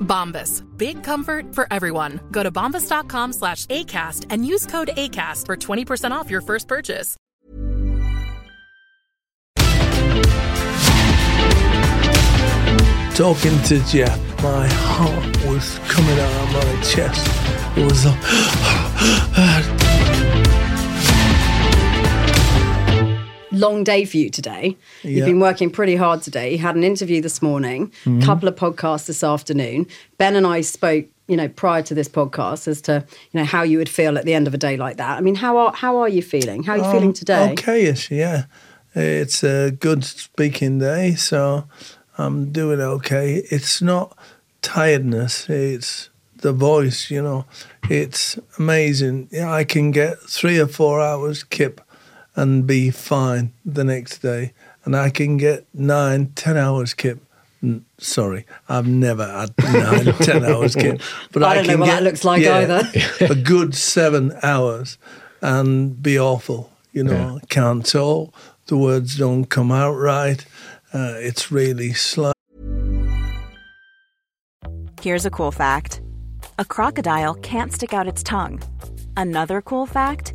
Bombas. Big comfort for everyone. Go to bombas.com slash ACAST and use code ACAST for 20% off your first purchase. Talking to Jeff, my heart was coming out of my chest. It was like, long day for you today. You've been working pretty hard today. You had an interview this morning, a couple of podcasts this afternoon. Ben and I spoke, you know, prior to this podcast as to, you know, how you would feel at the end of a day like that. I mean, how are how are you feeling? How are you um, feeling today? Okay-ish, yeah. It's a good speaking day, so I'm doing okay. It's not tiredness, it's the voice, you know. It's amazing. Yeah, I can get three or four hours kip and be fine the next day. And I can get nine, ten hours kip. N- Sorry, I've never had nine, ten hours kip. But I don't know can what get, that looks like either. a good seven hours and be awful. You know, can't talk. The words don't come out right. Uh, it's really slow. Here's a cool fact a crocodile can't stick out its tongue. Another cool fact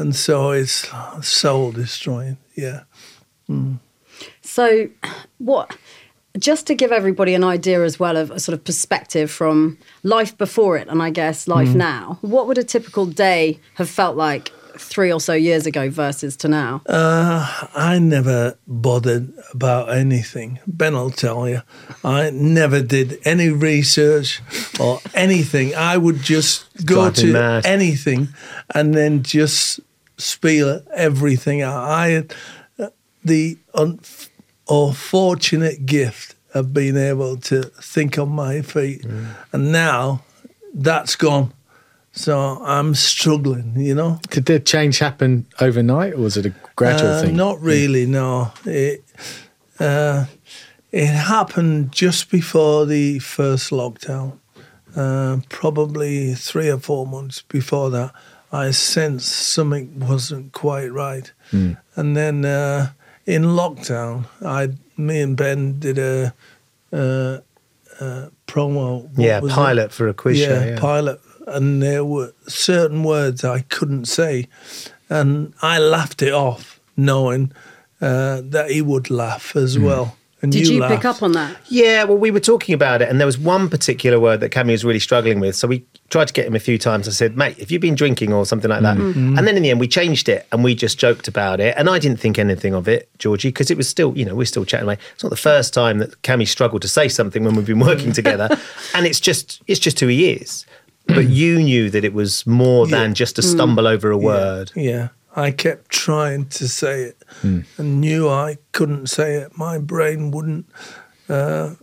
and so it's soul destroying. Yeah. So, what? Just to give everybody an idea as well of a sort of perspective from life before it, and I guess life Mm. now. What would a typical day have felt like three or so years ago versus to now? Uh, I never bothered about anything. Ben will tell you. I never did any research or anything. I would just go Drive me to mad. anything and then just spiel everything out. I had uh, the un- unfortunate gift of being able to think on my feet. And now that's gone. So I'm struggling, you know. Did the change happen overnight, or was it a gradual Uh, thing? Not really, no. It uh, it happened just before the first lockdown. Uh, probably three or four months before that, I sensed something wasn't quite right. Hmm. And then uh, in lockdown, I, me and Ben did a, uh uh promo. what Yeah, was it? pilot for a quiz yeah, show, yeah. pilot, and there were certain words I couldn't say, and I laughed it off, knowing uh, that he would laugh as well. And Did you, pick up on that? Yeah, well, we were talking about it, and there was one particular word that Cammy was really struggling with. So we tried to get him a few times. I said, "Mate, if you've been drinking or something like that," mm-hmm. Mm-hmm. and then in the end, we changed it and we just joked about it. And I didn't think anything of it, Georgie, because it was still, you know, we're still chatting away. It's not the first time that Cammy struggled to say something when we've been working together, and it's just, it's just who he is. But you knew that it was more than just to mm. stumble over a word. Yeah, I kept trying to say it and knew I couldn't say it. My brain wouldn't uh,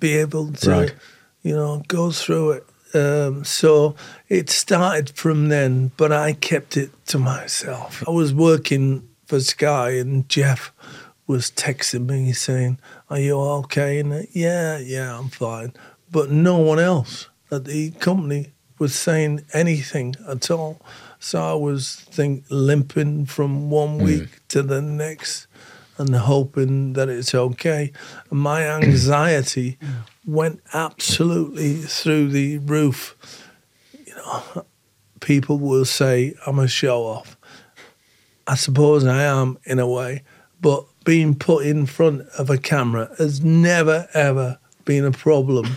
be able to, Right. you know, go through it. Um, so it started from then, but I kept it to myself. I was working for Sky, and Jeff was texting me saying, "Are you okay?" And uh, yeah, yeah, I'm fine. But no one else at the company was saying anything at all. So I was think limping from one mm. week to the next and hoping that it's okay. My anxiety went absolutely through the roof. You know, people will say I'm a show off. I suppose I am in a way, but being put in front of a camera has never ever been a problem.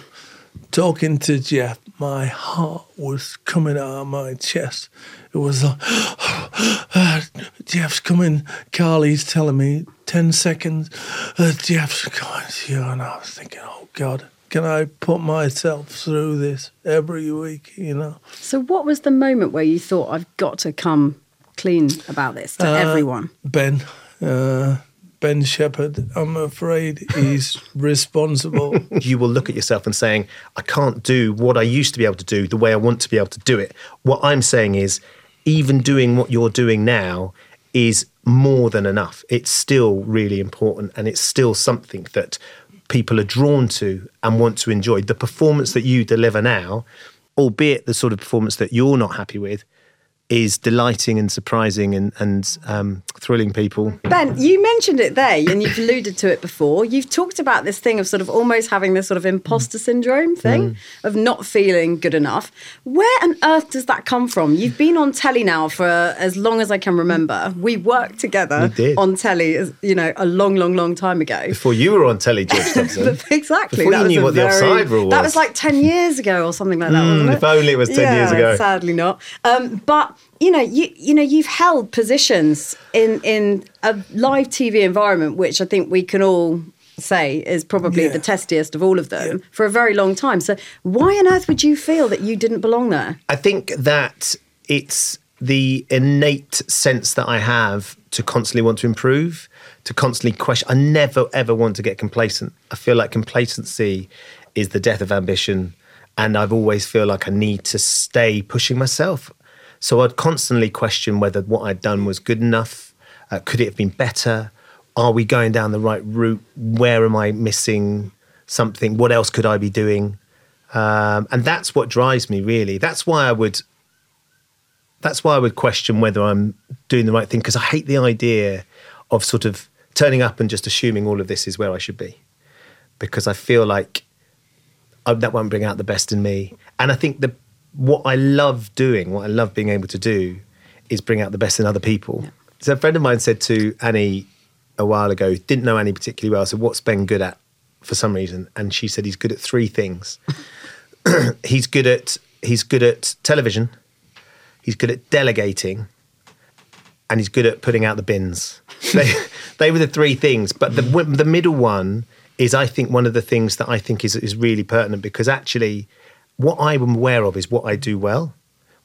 Talking to Jeff, my heart was coming out of my chest. It was like, Jeff's coming. Carly's telling me 10 seconds. Uh, Jeff's coming to you. And I was thinking, oh God, can I put myself through this every week, you know? So, what was the moment where you thought, I've got to come clean about this to Uh, everyone? Ben, uh, Ben Shephard, I'm afraid he's responsible. you will look at yourself and saying, I can't do what I used to be able to do the way I want to be able to do it. What I'm saying is, even doing what you're doing now is more than enough. It's still really important and it's still something that people are drawn to and want to enjoy. The performance that you deliver now, albeit the sort of performance that you're not happy with, is delighting and surprising and, and um, thrilling people. Ben, you mentioned it there and you've alluded to it before. You've talked about this thing of sort of almost having this sort of imposter syndrome thing of not feeling good enough. Where on earth does that come from? You've been on telly now for as long as I can remember. We worked together We on telly, as, you know, a long, long, long time ago. Before you were on telly, George Thompson. Exactly. Before that you was knew what the offside rule That was. was like 10 years ago or something like that, wasn't it? Mm, if only it was 10 years ago. Sadly not. Um, but you know, you you know, you've held positions in in a live TV environment, which I think we can all say is probably Yeah. the testiest of all of them for a very long time. So why on earth would you feel that you didn't belong there? I think that it's the innate sense that I have to constantly want to improve, to constantly question. I never ever want to get complacent. I feel like complacency is the death of ambition, and I've always feel like I need to stay pushing myself. So I'd constantly question whether what I'd done was good enough. Uh, could it have been better? Are we going down the right route? Where am I missing something? What else could I be doing? Um, and that's what drives me really. That's why I would. That's why I would question whether I'm doing the right thing because I hate the idea of sort of turning up and just assuming all of this is where I should be, because I feel like I, that won't bring out the best in me. And I think the what I love doing, what I love being able to do, is bring out the best in other people. So a friend of mine said to Annie a while ago, didn't know Annie particularly well, said, "What's Ben good at?" For some reason, and she said he's good at three things. he's good at he's good at television, he's good at delegating, and he's good at putting out the bins. they, they were the three things, but the the middle one is, I think, one of the things that I think is is really pertinent because actually, what I'm aware of is what I do well,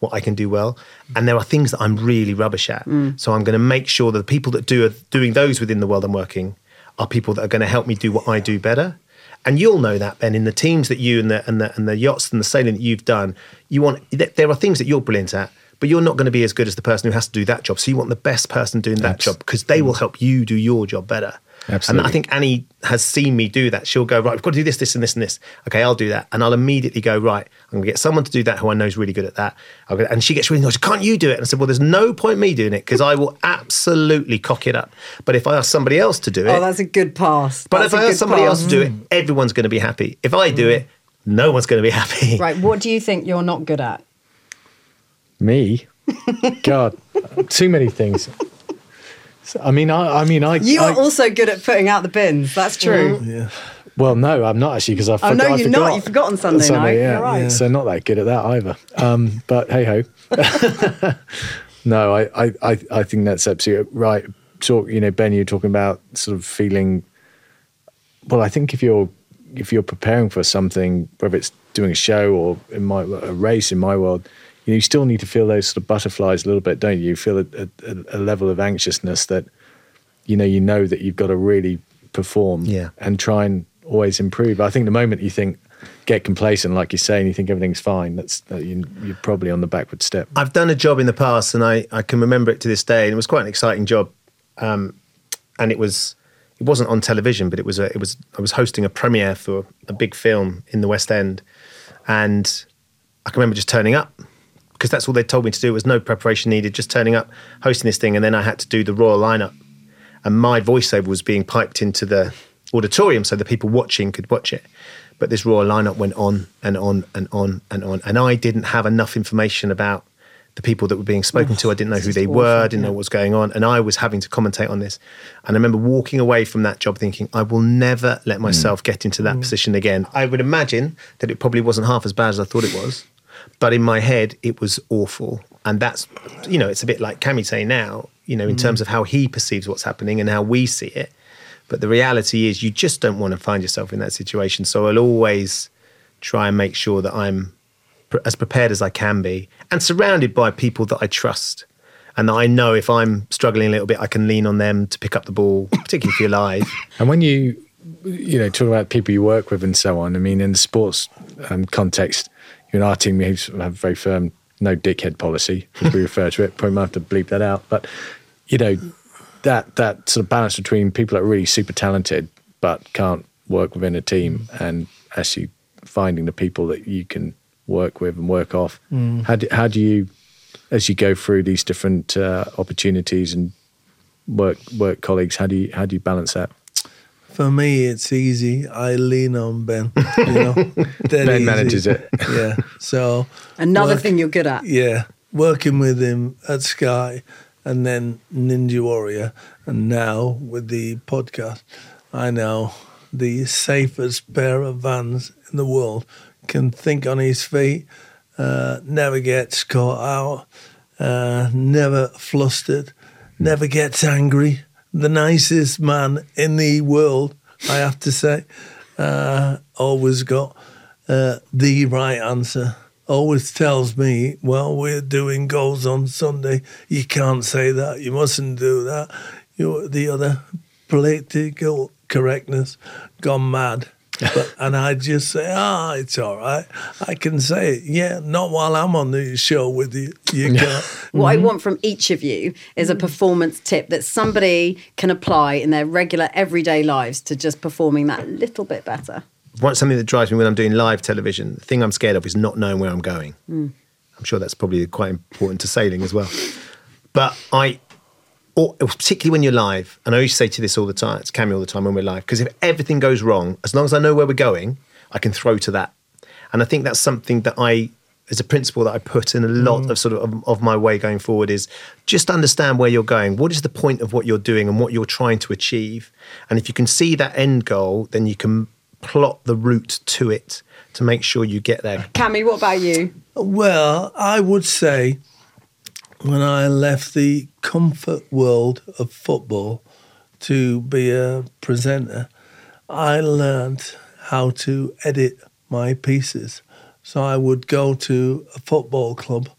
what I can do well, and there are things that I'm really rubbish at. Mm. So I'm going to make sure that the people that do are doing those within the world I'm working are people that are going to help me do what I do better. And you'll know that, Ben, in the teams that you and the and the and the yachts and the sailing that you've done, you want there are things that you're brilliant at, but you're not going to be as good as the person who has to do that job. So you want the best person doing that job because they will mm. help you do your job better. And I think Annie has seen me do that. She'll go, right, we've got to do this, this, and this, and this. Okay, I'll do that. And I'll immediately go, right, I'm going to get someone to do that who I know is really good at that. I'll go, and she gets really annoyed. Can't you do it? And I said, well, there's no point me doing it because I will absolutely cock it up. But if I ask somebody else to do it, Oh, that's a good pass. but That's if I ask somebody pass. else to do it, mm. everyone's going to be happy. If I do it, mm. no one's going to be happy. Right, what do you think you're not good at? Me? God, too many things. So, I mean, I, I mean, I. You I, are also good at putting out the bins. That's true. Yeah. Well, no, I'm not actually because I Oh, forgot. no, you're forgot not. You forgot on Sunday night. Yeah, You're right. yeah. So not that good at that either. Um, but hey ho. no, I, I, I, I think that's absolutely right. Talk, you know, Ben, you're talking about sort of feeling. Well, I think if you're if you're preparing for something, whether it's doing a show or in my a race in my world, you, know, you still need to feel those sort of butterflies a little bit, don't you? You feel a, a, a level of anxiousness that you know you know that you've got to really perform Yeah. and try and always improve. I think the moment you think get complacent, like you say, and you think everything's fine, that's that you, you're probably on the backward step. I've done a job in the past, and I, I can remember it to this day, and it was quite an exciting job. Um, and it was it wasn't on television, but it was a, it was I was hosting a premiere for a big film in the West End, and I can remember just turning up because that's all they told me to do. It was no preparation needed, just turning up, hosting this thing, and then I had to do the royal lineup, and my voiceover was being piped into the auditorium so the people watching could watch it. But this royal lineup went on and on and on and on, and I didn't have enough information about the people that were being spoken to. I didn't know who they were, I didn't know what was going on, and I was having to commentate on this. And I remember walking away from that job thinking, I will never let myself get into that position again. I would imagine that it probably wasn't half as bad as I thought it was, but in my head, it was awful. And that's, you know, it's a bit like saying now, you know, in terms of how he perceives what's happening and how we see it. But the reality is, you just don't want to find yourself in that situation. So I'll always try and make sure that I'm as prepared as I can be and surrounded by people that I trust and that I know if I'm struggling a little bit, I can lean on them to pick up the ball, particularly if you're live. And when you, you know, talk about people you work with and so on, I mean, in the sports um, context, know, our team we have a very firm no dickhead policy, as we refer to it. Probably might have to bleep that out. But, you know, that, that sort of balance between people that are really super talented but can't work within a team and actually finding the people that you can work with and work off. How, do, how do you, as you go through these different uh, opportunities and work work colleagues, how do you how do you balance that? For me, it's easy. I lean on Ben. You know, Ben easy. manages it. Yeah. So Another work- thing you're good at. Yeah, working with him at Sky, and then Ninja Warrior, and now with the podcast, I know the safest pair of vans in the world can think on his feet, uh, never gets caught out, uh, never flustered, never gets angry. The nicest man in the world, I have to say. Uh, always got uh, the right answer. Always tells me, well, we're doing goals on Sunday. You can't say that. You mustn't do that. You the other political correctness gone mad. But, and I just say, ah, it's all right. I can say it. Yeah, not while I'm on the show with you. You can't. What I mm-hmm. want from each of you is a mm. performance tip that somebody can apply in their regular everyday lives to just performing that little bit better. What's something that drives me when I'm doing live television, the thing I'm scared of is not knowing where I'm going. Mm. I'm sure that's probably quite important to sailing as well. But I, or particularly when you're live, and I used to say to this all the time, it's Cammy all the time when we're live, because if everything goes wrong, as long as I know where we're going, I can throw to that. And I think that's something that I, as a principle that I put in a lot mm. of sort of, of of my way going forward is just understand where you're going. What is the point of what you're doing and what you're trying to achieve? And if you can see that end goal, then you can plot the route to it to make sure you get there. Cammy, what about you? Well, I would say when I left the comfort world of football to be a presenter, I learned how to edit my pieces. So I would go to a football club.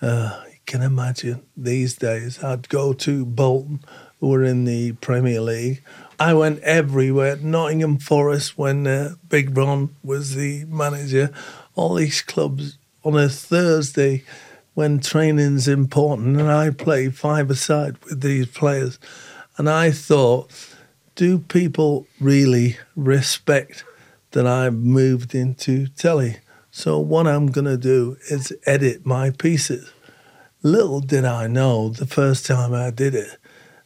Uh, you can imagine these days, I'd go to Bolton, who were in the Premier League. I went everywhere. Nottingham Forest, when uh, Big Ron was the manager, all these clubs on a Thursday when training's important, and I play five-a-side with these players. And I thought, do people really respect that I've moved into telly? So what I'm going to do is edit my pieces. Little did I know the first time I did it,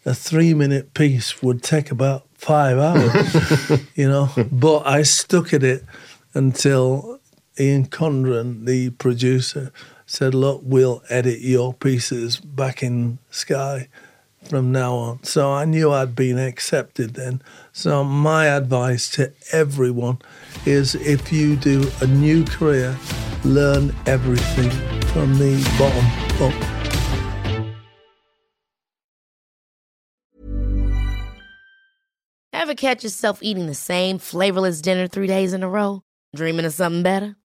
a three minute piece would take about five hours, you know. But I stuck at it until Ian Condren, the producer, said, Look, we'll edit your pieces back in Sky. from now on. So I knew I'd been accepted then. So my advice to everyone is if you do a new career, learn everything from the bottom up. Ever catch yourself eating the same flavorless dinner three days in a row? Dreaming of something better?